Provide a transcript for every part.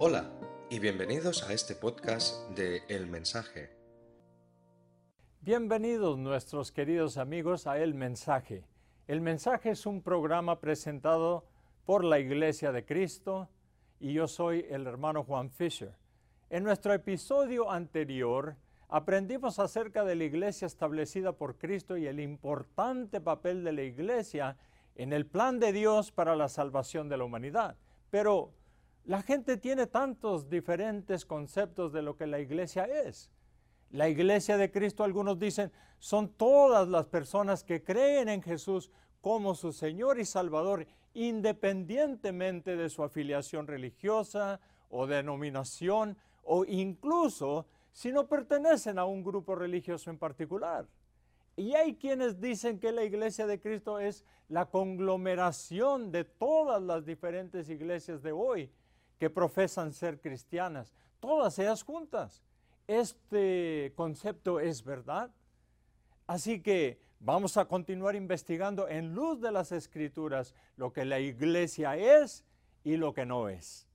Hola y bienvenidos a este podcast de El Mensaje. Bienvenidos nuestros queridos amigos a El Mensaje. El Mensaje es un programa presentado por la Iglesia de Cristo y yo soy el hermano Juan Fisher. En nuestro episodio anterior aprendimos acerca de la iglesia establecida por Cristo y el importante papel de la iglesia en el plan de Dios para la salvación de la humanidad. Pero la gente tiene tantos diferentes conceptos de lo que la iglesia es. La iglesia de Cristo, algunos dicen, son todas las personas que creen en Jesús como su Señor y Salvador, independientemente de su afiliación religiosa o denominación, o incluso si no pertenecen a un grupo religioso en particular. Y hay quienes dicen que la iglesia de Cristo es la conglomeración de todas las diferentes iglesias de hoy que profesan ser cristianas, todas ellas juntas. Este concepto es verdad. Así que vamos a continuar investigando en luz de las escrituras lo que la iglesia es y lo que no es.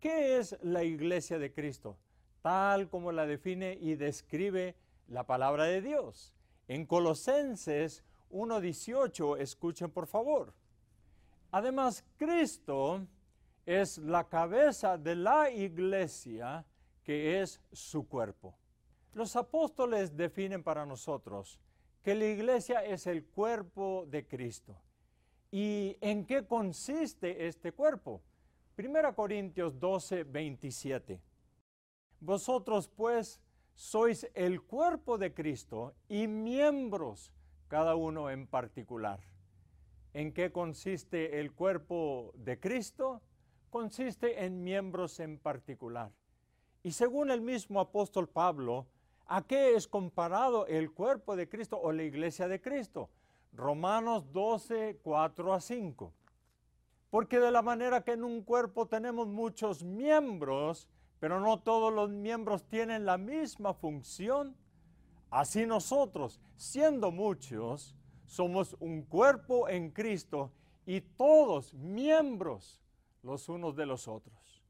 ¿Qué es la iglesia de Cristo? Tal como la define y describe la palabra de Dios. En Colosenses 1.18, escuchen por favor. Además, Cristo es la cabeza de la iglesia que es su cuerpo. Los apóstoles definen para nosotros que la iglesia es el cuerpo de Cristo. ¿Y en qué consiste este cuerpo? 1 Corintios 12, 27. Vosotros pues sois el cuerpo de Cristo y miembros cada uno en particular. ¿En qué consiste el cuerpo de Cristo? Consiste en miembros en particular. Y según el mismo apóstol Pablo, ¿a qué es comparado el cuerpo de Cristo o la iglesia de Cristo? Romanos 12, 4 a 5. Porque de la manera que en un cuerpo tenemos muchos miembros, pero no todos los miembros tienen la misma función, así nosotros, siendo muchos, somos un cuerpo en Cristo y todos miembros los unos de los otros.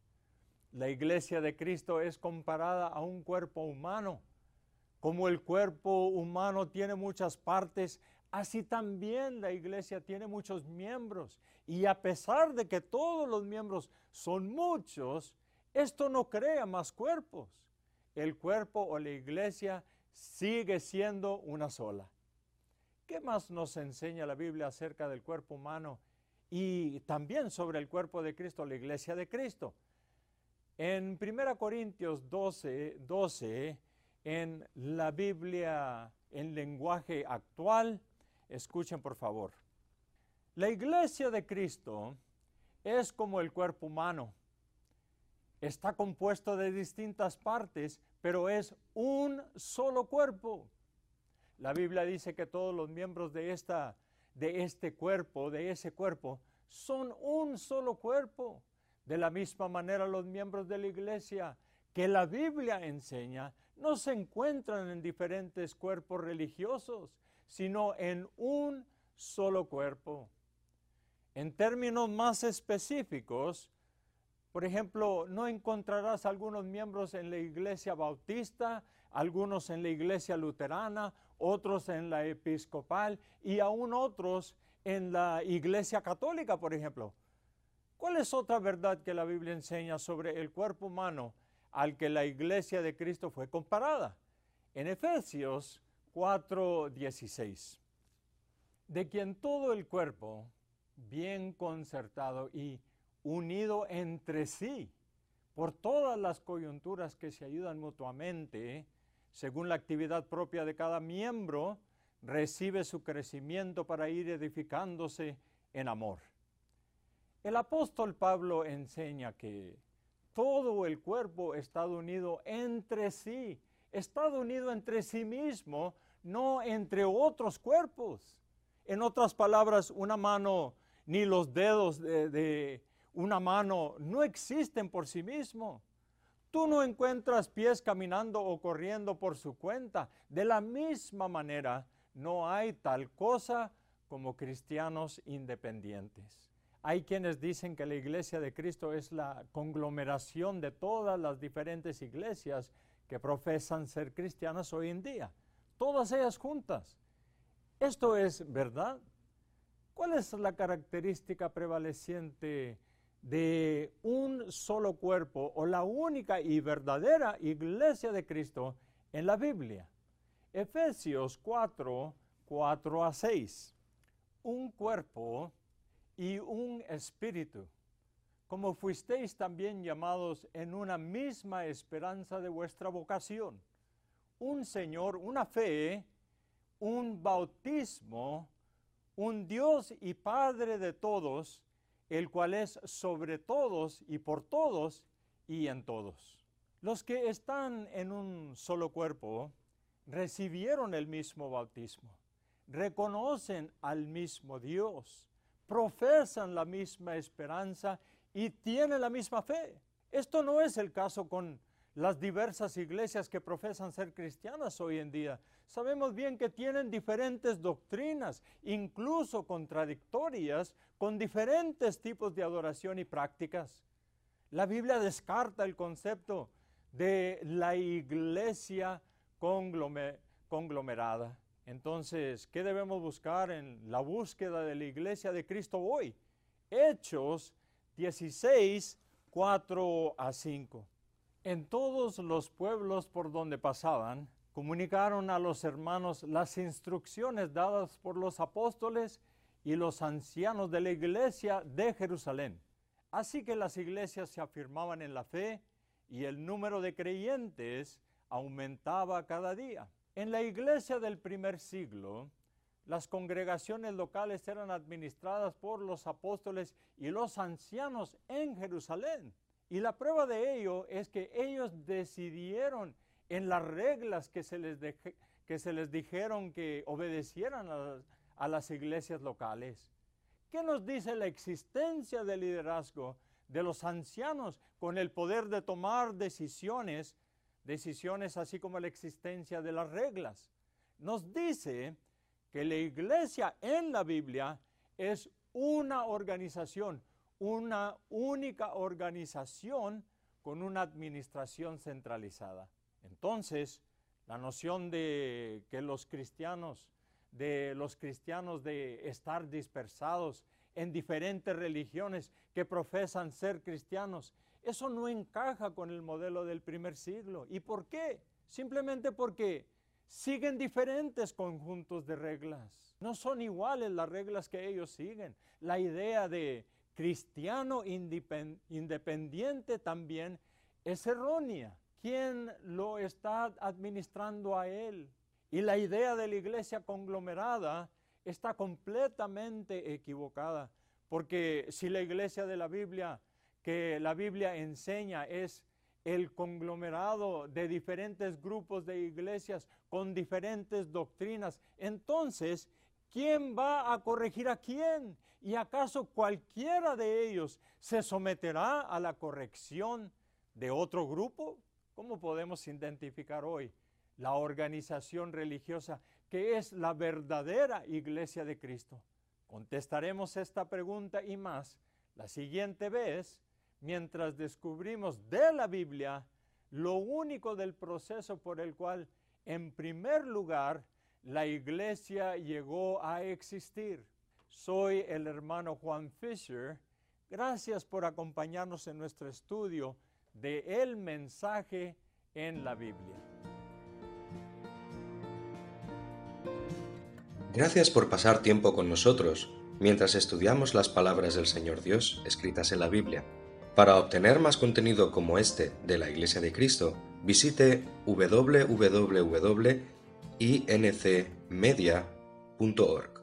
La iglesia de Cristo es comparada a un cuerpo humano. Como el cuerpo humano tiene muchas partes, así también la iglesia tiene muchos miembros. Y a pesar de que todos los miembros son muchos, esto no crea más cuerpos. El cuerpo o la iglesia sigue siendo una sola. ¿Qué más nos enseña la Biblia acerca del cuerpo humano y también sobre el cuerpo de Cristo, la iglesia de Cristo. En 1 Corintios 12, 12, en la Biblia en lenguaje actual, escuchen por favor. La iglesia de Cristo es como el cuerpo humano. Está compuesto de distintas partes, pero es un solo cuerpo. La Biblia dice que todos los miembros de esta de este cuerpo, de ese cuerpo, son un solo cuerpo. De la misma manera los miembros de la iglesia que la Biblia enseña no se encuentran en diferentes cuerpos religiosos, sino en un solo cuerpo. En términos más específicos, por ejemplo, no encontrarás algunos miembros en la iglesia bautista, algunos en la iglesia luterana, otros en la episcopal y aún otros en la iglesia católica, por ejemplo. ¿Cuál es otra verdad que la Biblia enseña sobre el cuerpo humano al que la iglesia de Cristo fue comparada? En Efesios 4:16, de quien todo el cuerpo, bien concertado y unido entre sí, por todas las coyunturas que se ayudan mutuamente, según la actividad propia de cada miembro, recibe su crecimiento para ir edificándose en amor. El apóstol Pablo enseña que todo el cuerpo está unido entre sí, está unido entre sí mismo, no entre otros cuerpos. En otras palabras, una mano ni los dedos de, de una mano no existen por sí mismos. Tú no encuentras pies caminando o corriendo por su cuenta. De la misma manera, no hay tal cosa como cristianos independientes. Hay quienes dicen que la iglesia de Cristo es la conglomeración de todas las diferentes iglesias que profesan ser cristianas hoy en día, todas ellas juntas. ¿Esto es verdad? ¿Cuál es la característica prevaleciente de un solo cuerpo o la única y verdadera iglesia de Cristo en la Biblia? Efesios 4, 4 a 6. Un cuerpo y un espíritu, como fuisteis también llamados en una misma esperanza de vuestra vocación, un Señor, una fe, un bautismo, un Dios y Padre de todos, el cual es sobre todos y por todos y en todos. Los que están en un solo cuerpo recibieron el mismo bautismo, reconocen al mismo Dios, profesan la misma esperanza y tienen la misma fe. Esto no es el caso con las diversas iglesias que profesan ser cristianas hoy en día. Sabemos bien que tienen diferentes doctrinas, incluso contradictorias, con diferentes tipos de adoración y prácticas. La Biblia descarta el concepto de la iglesia conglomerada. Entonces, ¿qué debemos buscar en la búsqueda de la iglesia de Cristo hoy? Hechos 16, 4 a 5. En todos los pueblos por donde pasaban, comunicaron a los hermanos las instrucciones dadas por los apóstoles y los ancianos de la iglesia de Jerusalén. Así que las iglesias se afirmaban en la fe y el número de creyentes aumentaba cada día. En la iglesia del primer siglo, las congregaciones locales eran administradas por los apóstoles y los ancianos en Jerusalén. Y la prueba de ello es que ellos decidieron en las reglas que se les, que se les dijeron que obedecieran a, a las iglesias locales. ¿Qué nos dice la existencia del liderazgo de los ancianos con el poder de tomar decisiones decisiones así como la existencia de las reglas. Nos dice que la iglesia en la Biblia es una organización, una única organización con una administración centralizada. Entonces, la noción de que los cristianos, de los cristianos de estar dispersados en diferentes religiones que profesan ser cristianos eso no encaja con el modelo del primer siglo. ¿Y por qué? Simplemente porque siguen diferentes conjuntos de reglas. No son iguales las reglas que ellos siguen. La idea de cristiano independiente también es errónea. ¿Quién lo está administrando a él? Y la idea de la iglesia conglomerada está completamente equivocada, porque si la iglesia de la Biblia que la Biblia enseña es el conglomerado de diferentes grupos de iglesias con diferentes doctrinas. Entonces, ¿quién va a corregir a quién? ¿Y acaso cualquiera de ellos se someterá a la corrección de otro grupo? ¿Cómo podemos identificar hoy la organización religiosa que es la verdadera iglesia de Cristo? Contestaremos esta pregunta y más la siguiente vez mientras descubrimos de la Biblia lo único del proceso por el cual, en primer lugar, la iglesia llegó a existir. Soy el hermano Juan Fisher. Gracias por acompañarnos en nuestro estudio de El mensaje en la Biblia. Gracias por pasar tiempo con nosotros mientras estudiamos las palabras del Señor Dios escritas en la Biblia. Para obtener más contenido como este de la Iglesia de Cristo, visite www.incmedia.org.